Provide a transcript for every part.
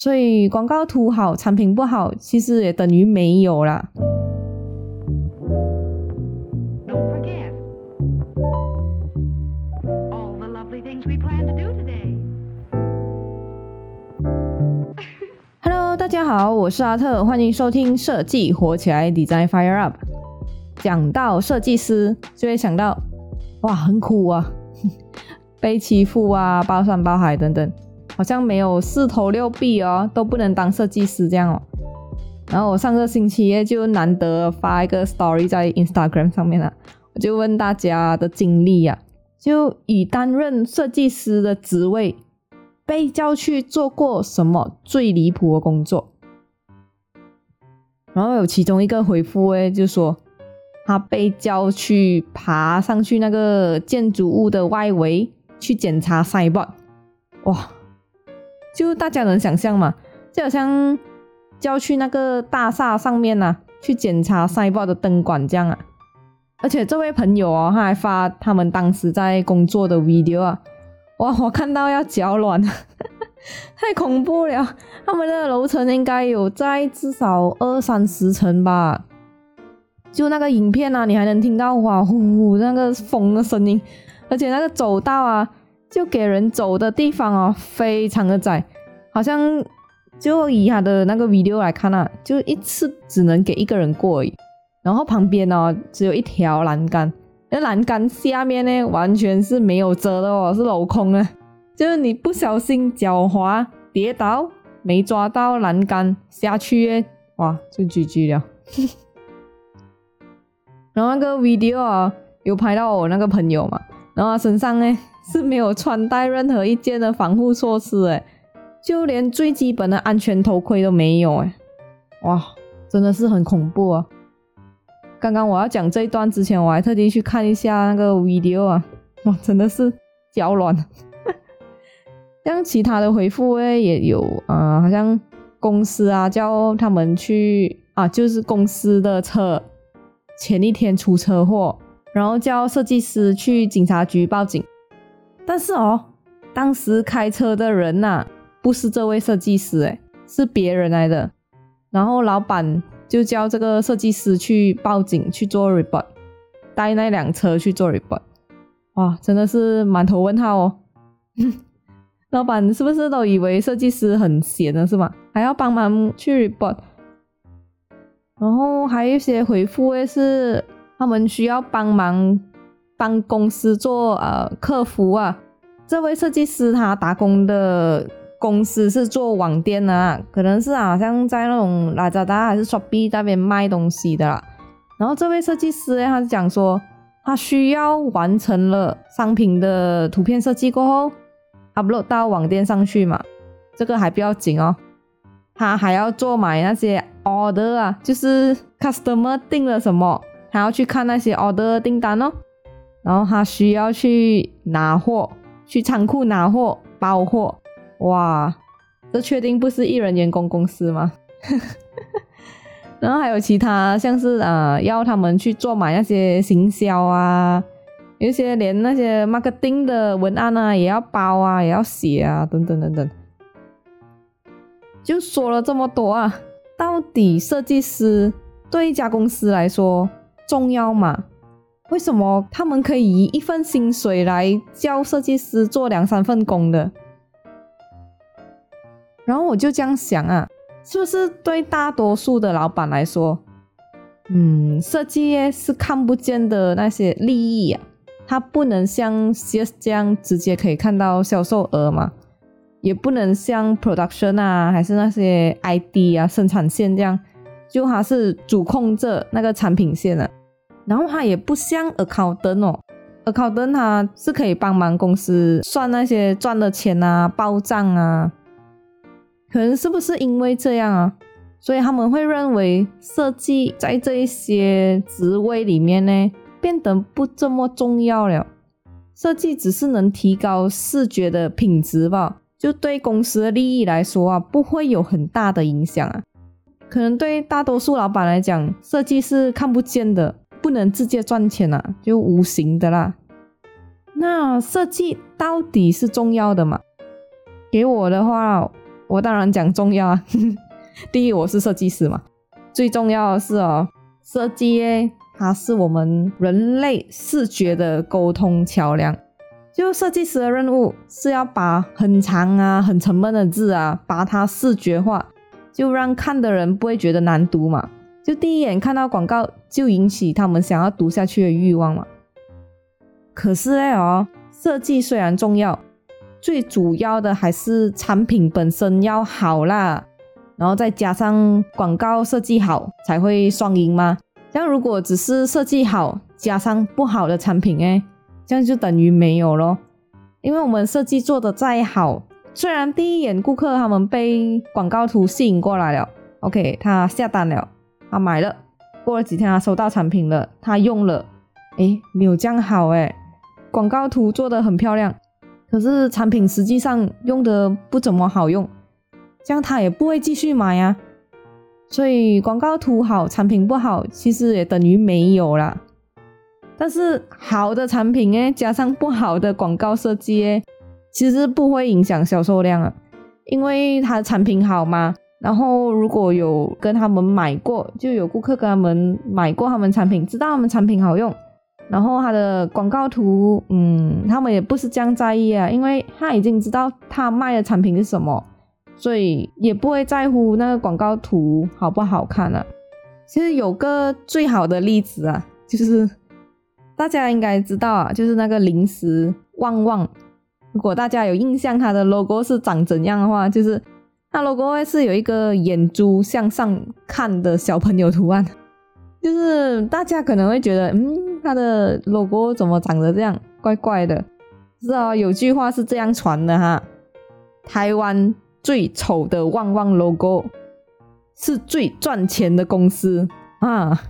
所以广告图好，产品不好，其实也等于没有啦。Hello，大家好，我是阿特，欢迎收听设计火起来，Design Fire Up。讲到设计师，就会想到，哇，很苦啊，被欺负啊，包山包海等等。好像没有四头六臂哦，都不能当设计师这样哦。然后我上个星期就难得发一个 story 在 Instagram 上面啊，我就问大家的经历啊，就以担任设计师的职位，被叫去做过什么最离谱的工作？然后有其中一个回复诶，就说他被叫去爬上去那个建筑物的外围去检查 cyber，哇！就大家能想象嘛，就好像。叫去那个大厦上面呐，去检查赛报的灯管这样啊。而且这位朋友哦，他还发他们当时在工作的 video 啊，哇，我看到要脚软，太恐怖了。他们的楼层应该有在至少二三十层吧。就那个影片啊，你还能听到哇呼呼那个风的声音，而且那个走道啊，就给人走的地方哦，非常的窄，好像。就以他的那个 video 来看啊，就一次只能给一个人过，然后旁边呢只有一条栏杆，那栏杆下面呢完全是没有遮的哦，是镂空的，就是你不小心脚滑跌倒，没抓到栏杆下去，哇，就 GG 了。然后那个 video 啊，有拍到我那个朋友嘛，然后他身上呢是没有穿戴任何一件的防护措施，诶。就连最基本的安全头盔都没有哎，哇，真的是很恐怖啊！刚刚我要讲这一段之前，我还特地去看一下那个 video 啊，哇，真的是脚软。像其他的回复诶，也有啊，好像公司啊叫他们去啊，就是公司的车前一天出车祸，然后叫设计师去警察局报警，但是哦，当时开车的人呐。不是这位设计师，诶，是别人来的。然后老板就叫这个设计师去报警去做 report，带那辆车去做 report。哇，真的是满头问号哦。老板是不是都以为设计师很闲的是吗？还要帮忙去 report。然后还有一些回复，是他们需要帮忙帮公司做呃客服啊。这位设计师他打工的。公司是做网店的，可能是好像在那种拉扎达还是 Shopee 那边卖东西的啦。然后这位设计师他是讲说，他需要完成了商品的图片设计过后，upload 到网店上去嘛。这个还不要紧哦，他还要做买那些 order 啊，就是 customer 订了什么，他要去看那些 order 订单哦。然后他需要去拿货，去仓库拿货包货。哇，这确定不是艺人员工公司吗？然后还有其他，像是啊，要他们去做买那些行销啊，有些连那些 marketing 的文案啊，也要包啊，也要写啊，等等等等。就说了这么多啊，到底设计师对一家公司来说重要吗？为什么他们可以以一份薪水来教设计师做两三份工的？然后我就这样想啊，是不是对大多数的老板来说，嗯，设计业是看不见的那些利益啊，它不能像 CS 这样直接可以看到销售额嘛，也不能像 production 啊，还是那些 ID 啊生产线这样，就它是主控着那个产品线啊，然后它也不像 accountant 哦，accountant 它是可以帮忙公司算那些赚的钱啊，报账啊。可能是不是因为这样啊，所以他们会认为设计在这一些职位里面呢变得不这么重要了。设计只是能提高视觉的品质吧，就对公司的利益来说啊，不会有很大的影响啊。可能对大多数老板来讲，设计是看不见的，不能直接赚钱啊，就无形的啦。那设计到底是重要的吗？给我的话。我当然讲重要啊。第一，我是设计师嘛，最重要的是哦，设计诶，它是我们人类视觉的沟通桥梁。就设计师的任务是要把很长啊、很沉闷的字啊，把它视觉化，就让看的人不会觉得难读嘛。就第一眼看到广告，就引起他们想要读下去的欲望嘛。可是哎哦，设计虽然重要，最主要的还是产品本身要好啦，然后再加上广告设计好，才会双赢嘛。像如果只是设计好，加上不好的产品，哎，这样就等于没有咯。因为我们设计做的再好，虽然第一眼顾客他们被广告图吸引过来了，OK，他下单了，他买了，过了几天他收到产品了，他用了，诶，没有这样好诶。广告图做的很漂亮，可是产品实际上用的不怎么好用，这样他也不会继续买呀。所以广告图好，产品不好，其实也等于没有啦。但是好的产品诶，加上不好的广告设计诶，其实不会影响销售量啊，因为它的产品好嘛。然后如果有跟他们买过，就有顾客跟他们买过他们产品，知道他们产品好用。然后他的广告图，嗯，他们也不是这样在意啊，因为他已经知道他卖的产品是什么，所以也不会在乎那个广告图好不好看了。其实有个最好的例子啊，就是大家应该知道啊，就是那个零食旺旺。如果大家有印象，它的 logo 是长怎样的话，就是它 logo 是有一个眼珠向上看的小朋友图案。就是大家可能会觉得，嗯，它的 logo 怎么长得这样，怪怪的。是啊，有句话是这样传的哈：台湾最丑的旺旺 logo 是最赚钱的公司啊。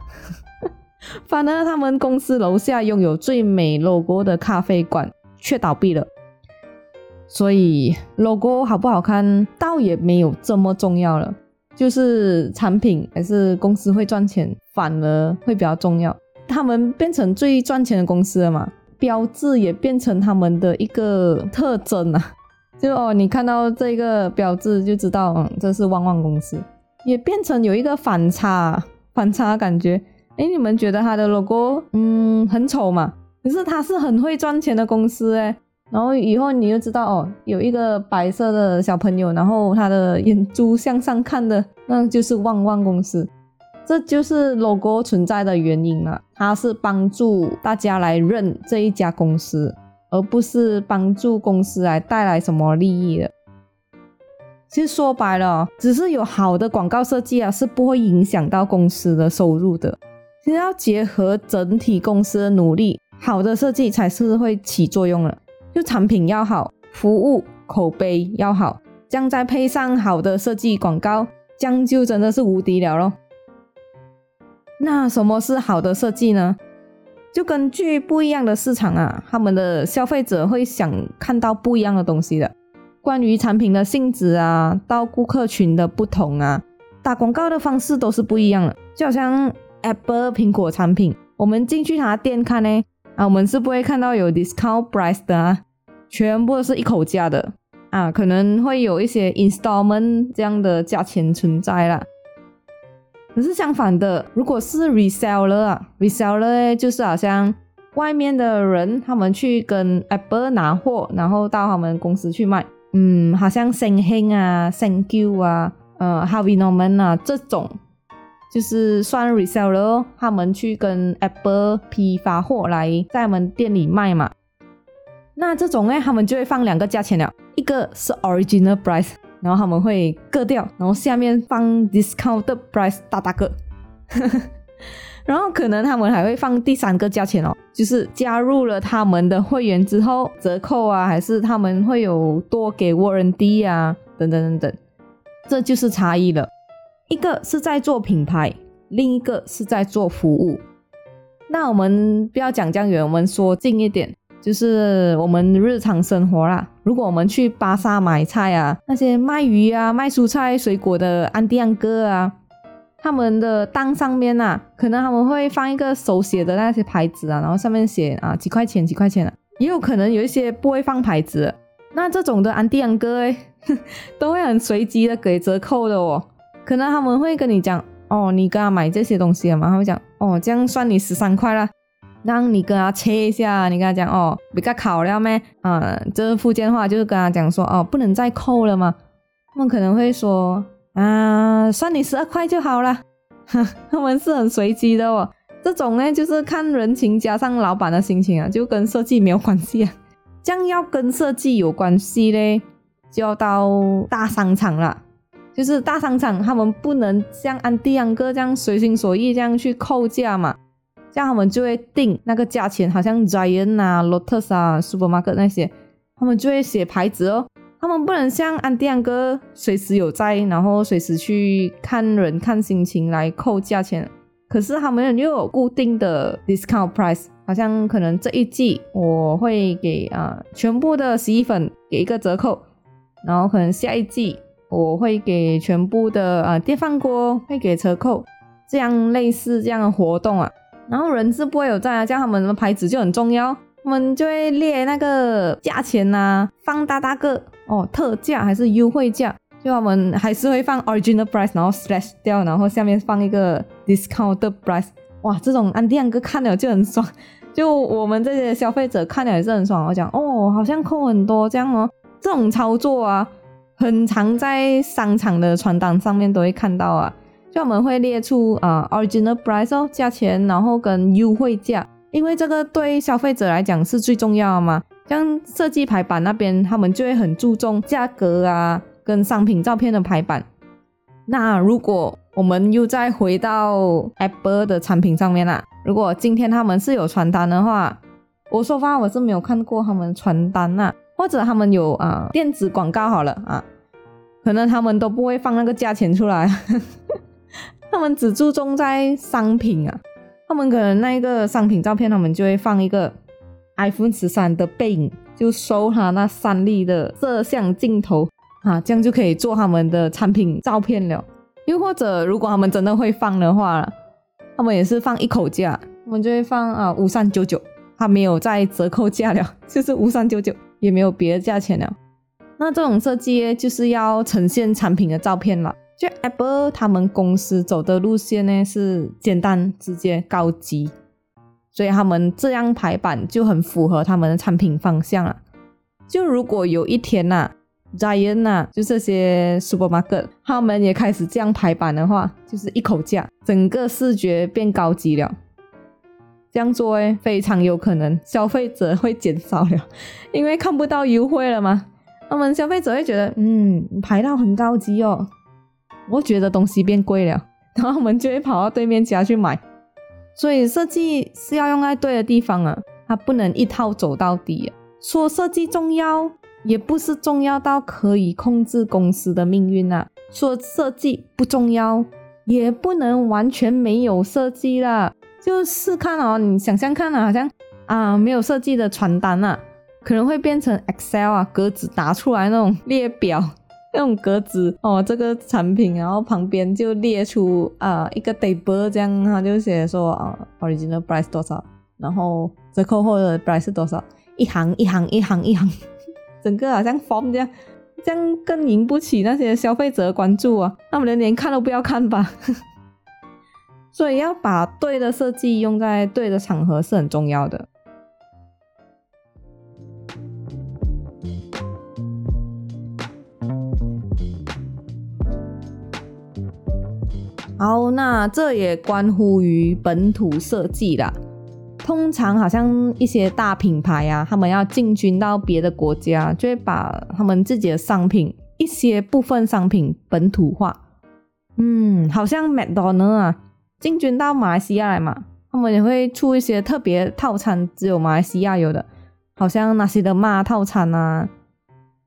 反而他们公司楼下拥有最美 logo 的咖啡馆却倒闭了。所以 logo 好不好看，倒也没有这么重要了。就是产品还是公司会赚钱，反而会比较重要。他们变成最赚钱的公司了嘛？标志也变成他们的一个特征啊！就哦，你看到这个标志就知道，嗯，这是旺旺公司。也变成有一个反差，反差感觉。哎，你们觉得它的 logo 嗯很丑嘛？可是它是很会赚钱的公司哎。然后以后你就知道哦，有一个白色的小朋友，然后他的眼珠向上看的，那就是旺旺公司，这就是 logo 存在的原因了。它是帮助大家来认这一家公司，而不是帮助公司来带来什么利益的。其实说白了，只是有好的广告设计啊，是不会影响到公司的收入的。其实要结合整体公司的努力，好的设计才是会起作用的。就产品要好，服务口碑要好，这样再配上好的设计广告，这样就真的是无敌了咯。那什么是好的设计呢？就根据不一样的市场啊，他们的消费者会想看到不一样的东西的。关于产品的性质啊，到顾客群的不同啊，打广告的方式都是不一样的。就好像 Apple 苹果产品，我们进去他店看呢。啊，我们是不会看到有 discount price 的啊，全部都是一口价的啊，可能会有一些 installment 这样的价钱存在啦。可是相反的，如果是 reseller 啊，reseller 就是好像外面的人他们去跟 Apple 拿货，然后到他们公司去卖，嗯，好像 Senghe 啊，Thank you 啊，呃，Harvey Norman 啊这种。就是算 reseller，他们去跟 Apple 批发货来在我们店里卖嘛。那这种呢，他们就会放两个价钱了，一个是 original price，然后他们会割掉，然后下面放 discounted price 大大个。然后可能他们还会放第三个价钱哦，就是加入了他们的会员之后折扣啊，还是他们会有多给 warranty 啊，等等等等，这就是差异了。一个是在做品牌，另一个是在做服务。那我们不要讲这样远，我们说近一点，就是我们日常生活啦。如果我们去巴萨买菜啊，那些卖鱼啊、卖蔬菜、水果的安迪安哥啊，他们的档上面啊，可能他们会放一个手写的那些牌子啊，然后上面写啊几块钱几块钱啊，也有可能有一些不会放牌子。那这种的安迪安哥诶，都会很随机的给折扣的哦。可能他们会跟你讲，哦，你跟他买这些东西了嘛？他会讲，哦，这样算你十三块啦。让你跟他切一下，你跟他讲，哦，比较考了没？啊，这福建话就是跟他讲说，哦，不能再扣了嘛？他们可能会说，啊，算你十二块就好了。他们是很随机的哦。这种呢，就是看人情加上老板的心情啊，就跟设计没有关系啊。这样要跟设计有关系嘞，就要到大商场了。就是大商场，他们不能像安迪安哥这样随心所欲这样去扣价嘛，这样他们就会定那个价钱，好像 Giant 啊、Lotus 啊、Supermarket 那些，他们就会写牌子哦。他们不能像安迪安哥随时有在，然后随时去看人看心情来扣价钱。可是他们又有固定的 discount price，好像可能这一季我会给啊全部的洗衣粉给一个折扣，然后可能下一季我会给全部的啊电饭锅会给折扣，这样类似这样的活动啊。然后人是不会有在啊，叫他们什么牌子就很重要，他们就会列那个价钱呐，放大大个哦，特价还是优惠价。就我们还是会放 original price，然后 slash 掉，然后下面放一个 discounted price。哇，这种安迪安哥看了就很爽，就我们这些消费者看了也是很爽。我讲哦，好像扣很多这样哦。这种操作啊，很常在商场的传单上面都会看到啊。就我们会列出啊 original price 哦，价钱，然后跟优惠价，因为这个对消费者来讲是最重要的嘛。像设计排版那边，他们就会很注重价格啊。跟商品照片的排版，那如果我们又再回到 Apple 的产品上面啦，如果今天他们是有传单的话，我说话我是没有看过他们传单呐，或者他们有啊电子广告好了啊，可能他们都不会放那个价钱出来，他们只注重在商品啊，他们可能那一个商品照片，他们就会放一个 iPhone 十三的背影，就收他那三粒的摄像镜头。啊，这样就可以做他们的产品照片了。又或者，如果他们真的会放的话，他们也是放一口价，我们就会放啊五三九九，他没有再折扣价了，就是五三九九，也没有别的价钱了。那这种设计就是要呈现产品的照片了。就 Apple 他们公司走的路线呢是简单、直接、高级，所以他们这样排版就很符合他们的产品方向了。就如果有一天呐。Giant 啊，就这些 supermarket，他们也开始这样排版的话，就是一口价，整个视觉变高级了。这样做诶，非常有可能消费者会减少了，因为看不到优惠了嘛。他们消费者会觉得，嗯，排到很高级哦，我觉得东西变贵了，然后我们就会跑到对面家去买。所以设计是要用在对的地方啊，它不能一套走到底。说设计重要。也不是重要到可以控制公司的命运啊。说设计不重要，也不能完全没有设计啦。就是看哦，你想象看啊，好像啊没有设计的传单啊，可能会变成 Excel 啊格子打出来那种列表，那种格子哦，这个产品，然后旁边就列出啊一个 table 这样，他就写说啊 original price 多少，然后折扣后的 price 是多少，一行一行一行一行。整个好像 form 这样，这样更引不起那些消费者关注啊！那我们连连看都不要看吧。所以要把对的设计用在对的场合是很重要的。好，那这也关乎于本土设计啦。通常好像一些大品牌啊，他们要进军到别的国家，就会把他们自己的商品一些部分商品本土化。嗯，好像麦当劳啊，进军到马来西亚来嘛，他们也会出一些特别套餐，只有马来西亚有的，好像那些的玛套餐啊。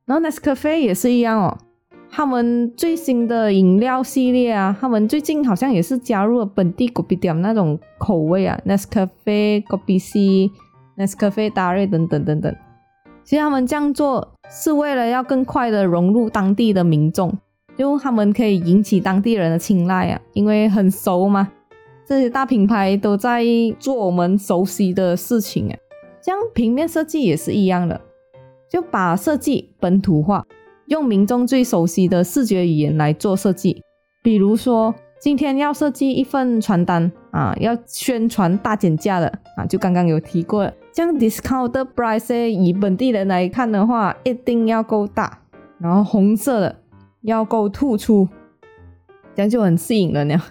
然后 Nescafe 也是一样哦。他们最新的饮料系列啊，他们最近好像也是加入了本地果比点那种口味啊，Nescafe、果比西、Nescafe Dari 等等等等。其实他们这样做是为了要更快的融入当地的民众，就他们可以引起当地人的青睐啊，因为很熟嘛。这些大品牌都在做我们熟悉的事情啊。像平面设计也是一样的，就把设计本土化。用民众最熟悉的视觉语言来做设计。比如说，今天要设计一份传单啊，要宣传大减价的啊，就刚刚有提过了，像 discount 的 price，以本地人来看的话，一定要够大，然后红色的要够突出，这样就很吸引人了。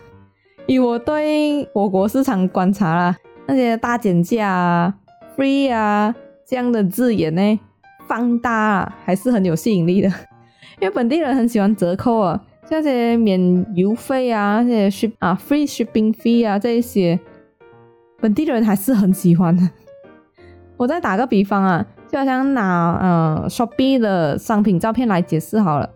以我对我国市场观察啦，那些大减价啊、free 啊这样的字眼呢，放大啊还是很有吸引力的，因为本地人很喜欢折扣啊。像些免邮费啊，那些 ship 啊，free shipping fee 啊，这一些本地人还是很喜欢的。我再打个比方啊，就好像拿呃 Shopee 的商品照片来解释好了。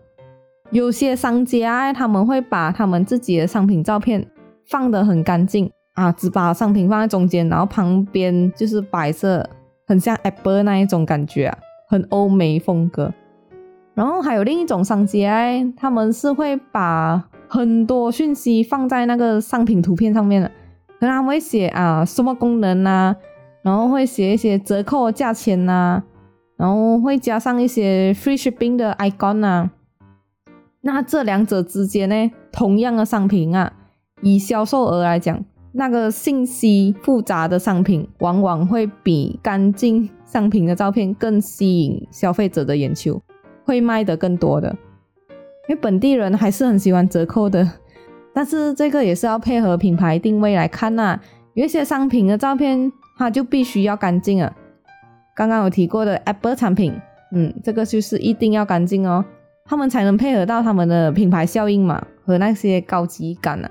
有些商家他们会把他们自己的商品照片放得很干净啊，只把商品放在中间，然后旁边就是白色，很像 Apple 那一种感觉，很欧美风格。然后还有另一种商家，他们是会把很多讯息放在那个商品图片上面的，可能他们会写啊什么功能啊，然后会写一些折扣价钱呐，然后会加上一些 free shipping 的 icon 啊。那这两者之间呢，同样的商品啊，以销售额来讲，那个信息复杂的商品往往会比干净商品的照片更吸引消费者的眼球。会卖得更多的，因为本地人还是很喜欢折扣的，但是这个也是要配合品牌定位来看呐。有一些商品的照片，它就必须要干净啊。刚刚有提过的 Apple 产品，嗯，这个就是一定要干净哦，他们才能配合到他们的品牌效应嘛和那些高级感啊。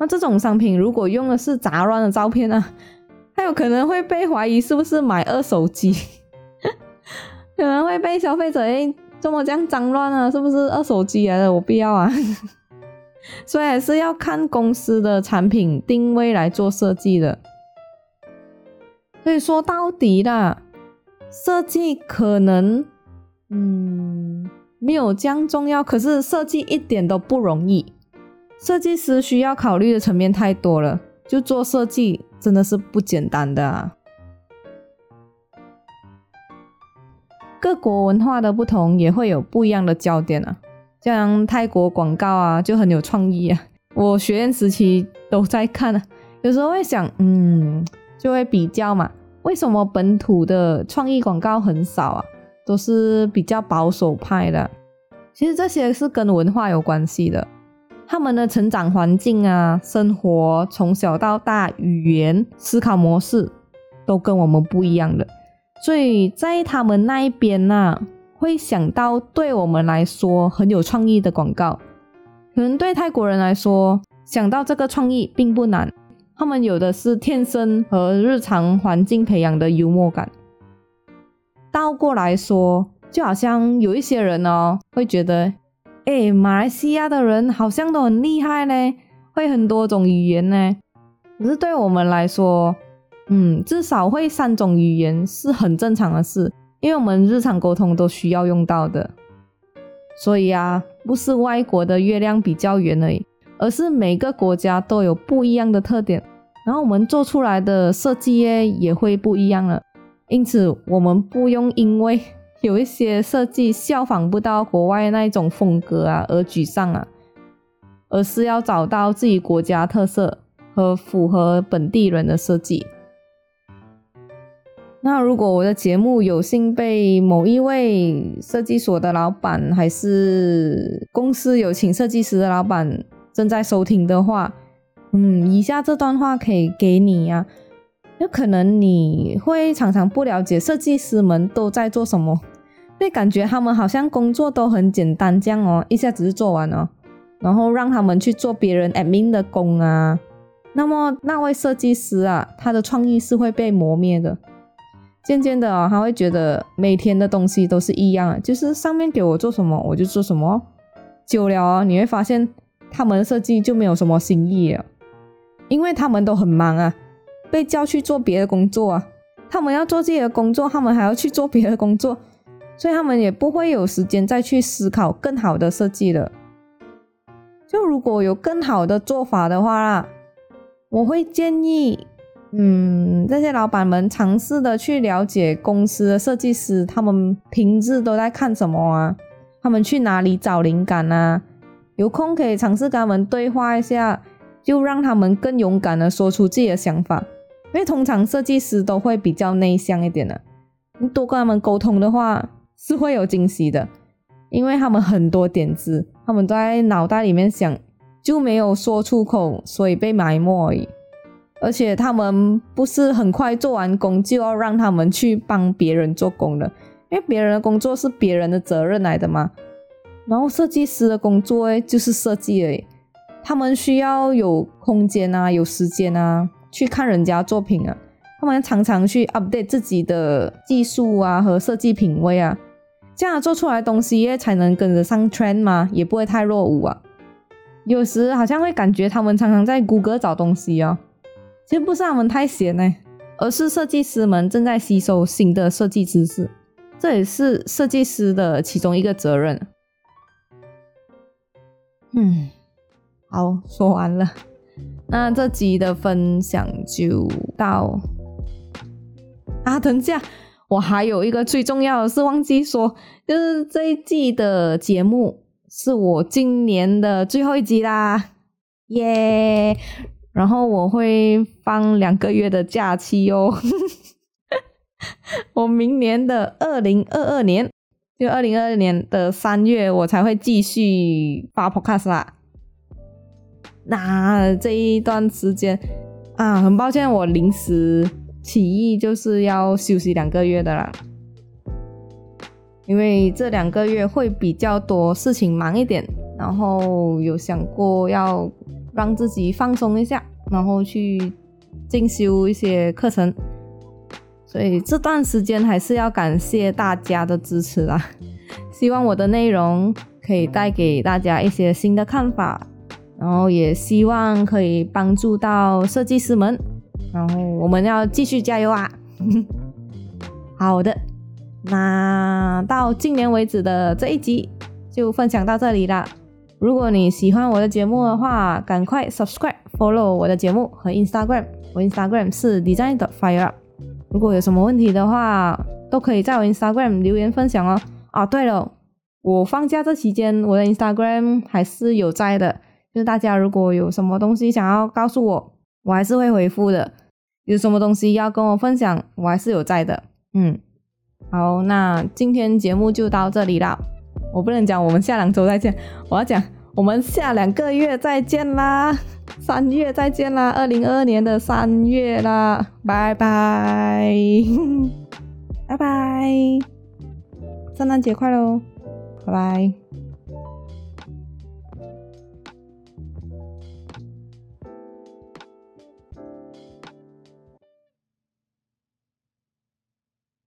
那这种商品如果用的是杂乱的照片呢，还有可能会被怀疑是不是买二手机，可能会被消费者诶。怎么这样脏乱啊？是不是二手机来的？我不要啊！所以还是要看公司的产品定位来做设计的。所以说到底啦，设计可能嗯没有这样重要，可是设计一点都不容易。设计师需要考虑的层面太多了，就做设计真的是不简单的啊。各国文化的不同也会有不一样的焦点啊，像泰国广告啊就很有创意啊，我学院时期都在看啊，有时候会想，嗯，就会比较嘛，为什么本土的创意广告很少啊，都是比较保守派的？其实这些是跟文化有关系的，他们的成长环境啊，生活从小到大，语言思考模式都跟我们不一样的。所以在他们那一边呢，会想到对我们来说很有创意的广告，可能对泰国人来说想到这个创意并不难，他们有的是天生和日常环境培养的幽默感。倒过来说，就好像有一些人哦，会觉得，哎，马来西亚的人好像都很厉害呢，会很多种语言呢，可是对我们来说。嗯，至少会三种语言是很正常的事，因为我们日常沟通都需要用到的。所以啊，不是外国的月亮比较圆而已，而是每个国家都有不一样的特点，然后我们做出来的设计耶也会不一样了。因此，我们不用因为有一些设计效仿不到国外那一种风格啊而沮丧啊，而是要找到自己国家特色和符合本地人的设计。那如果我的节目有幸被某一位设计所的老板，还是公司有请设计师的老板正在收听的话，嗯，以下这段话可以给你呀。有可能你会常常不了解设计师们都在做什么，会感觉他们好像工作都很简单这样哦，一下子就做完了，然后让他们去做别人 admin 的工啊。那么那位设计师啊，他的创意是会被磨灭的。渐渐的啊，他会觉得每天的东西都是一样，就是上面给我做什么我就做什么。久了啊，你会发现他们设计就没有什么新意了，因为他们都很忙啊，被叫去做别的工作啊。他们要做自己的工作，他们还要去做别的工作，所以他们也不会有时间再去思考更好的设计了。就如果有更好的做法的话啦，我会建议。嗯，这些老板们尝试的去了解公司的设计师，他们平日都在看什么啊？他们去哪里找灵感啊？有空可以尝试跟他们对话一下，就让他们更勇敢的说出自己的想法。因为通常设计师都会比较内向一点的，你多跟他们沟通的话，是会有惊喜的。因为他们很多点子，他们都在脑袋里面想，就没有说出口，所以被埋没而已。而且他们不是很快做完工就要让他们去帮别人做工的，因为别人的工作是别人的责任来的嘛。然后设计师的工作诶就是设计而已，他们需要有空间啊，有时间啊，去看人家作品啊。他们常常去 update 自己的技术啊和设计品味啊，这样做出来的东西才能跟得上 trend 嘛，也不会太落伍啊。有时好像会感觉他们常常在谷歌找东西哦。其实不是他们太闲呢，而是设计师们正在吸收新的设计知识，这也是设计师的其中一个责任。嗯，好，说完了，那这集的分享就到啊，等一下，我还有一个最重要的是忘记说，就是这一季的节目是我今年的最后一集啦，耶！然后我会放两个月的假期哦，我明年的二零二二年，就二零二二年的三月，我才会继续发 podcast 啦。那这一段时间啊，很抱歉，我临时起意就是要休息两个月的啦，因为这两个月会比较多事情忙一点，然后有想过要。让自己放松一下，然后去进修一些课程。所以这段时间还是要感谢大家的支持啦。希望我的内容可以带给大家一些新的看法，然后也希望可以帮助到设计师们。然后我们要继续加油啊！好的，那到今年为止的这一集就分享到这里了。如果你喜欢我的节目的话，赶快 subscribe follow 我的节目和 Instagram，我 Instagram 是 design the fire Up。如果有什么问题的话，都可以在我 Instagram 留言分享哦。啊，对了，我放假这期间，我的 Instagram 还是有在的，就是大家如果有什么东西想要告诉我，我还是会回复的。有什么东西要跟我分享，我还是有在的。嗯，好，那今天节目就到这里了。我不能讲我们下两周再见，我要讲我们下两个月再见啦，三月再见啦，二零二二年的三月啦，拜拜，拜拜，圣诞节快乐，拜拜。